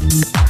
Música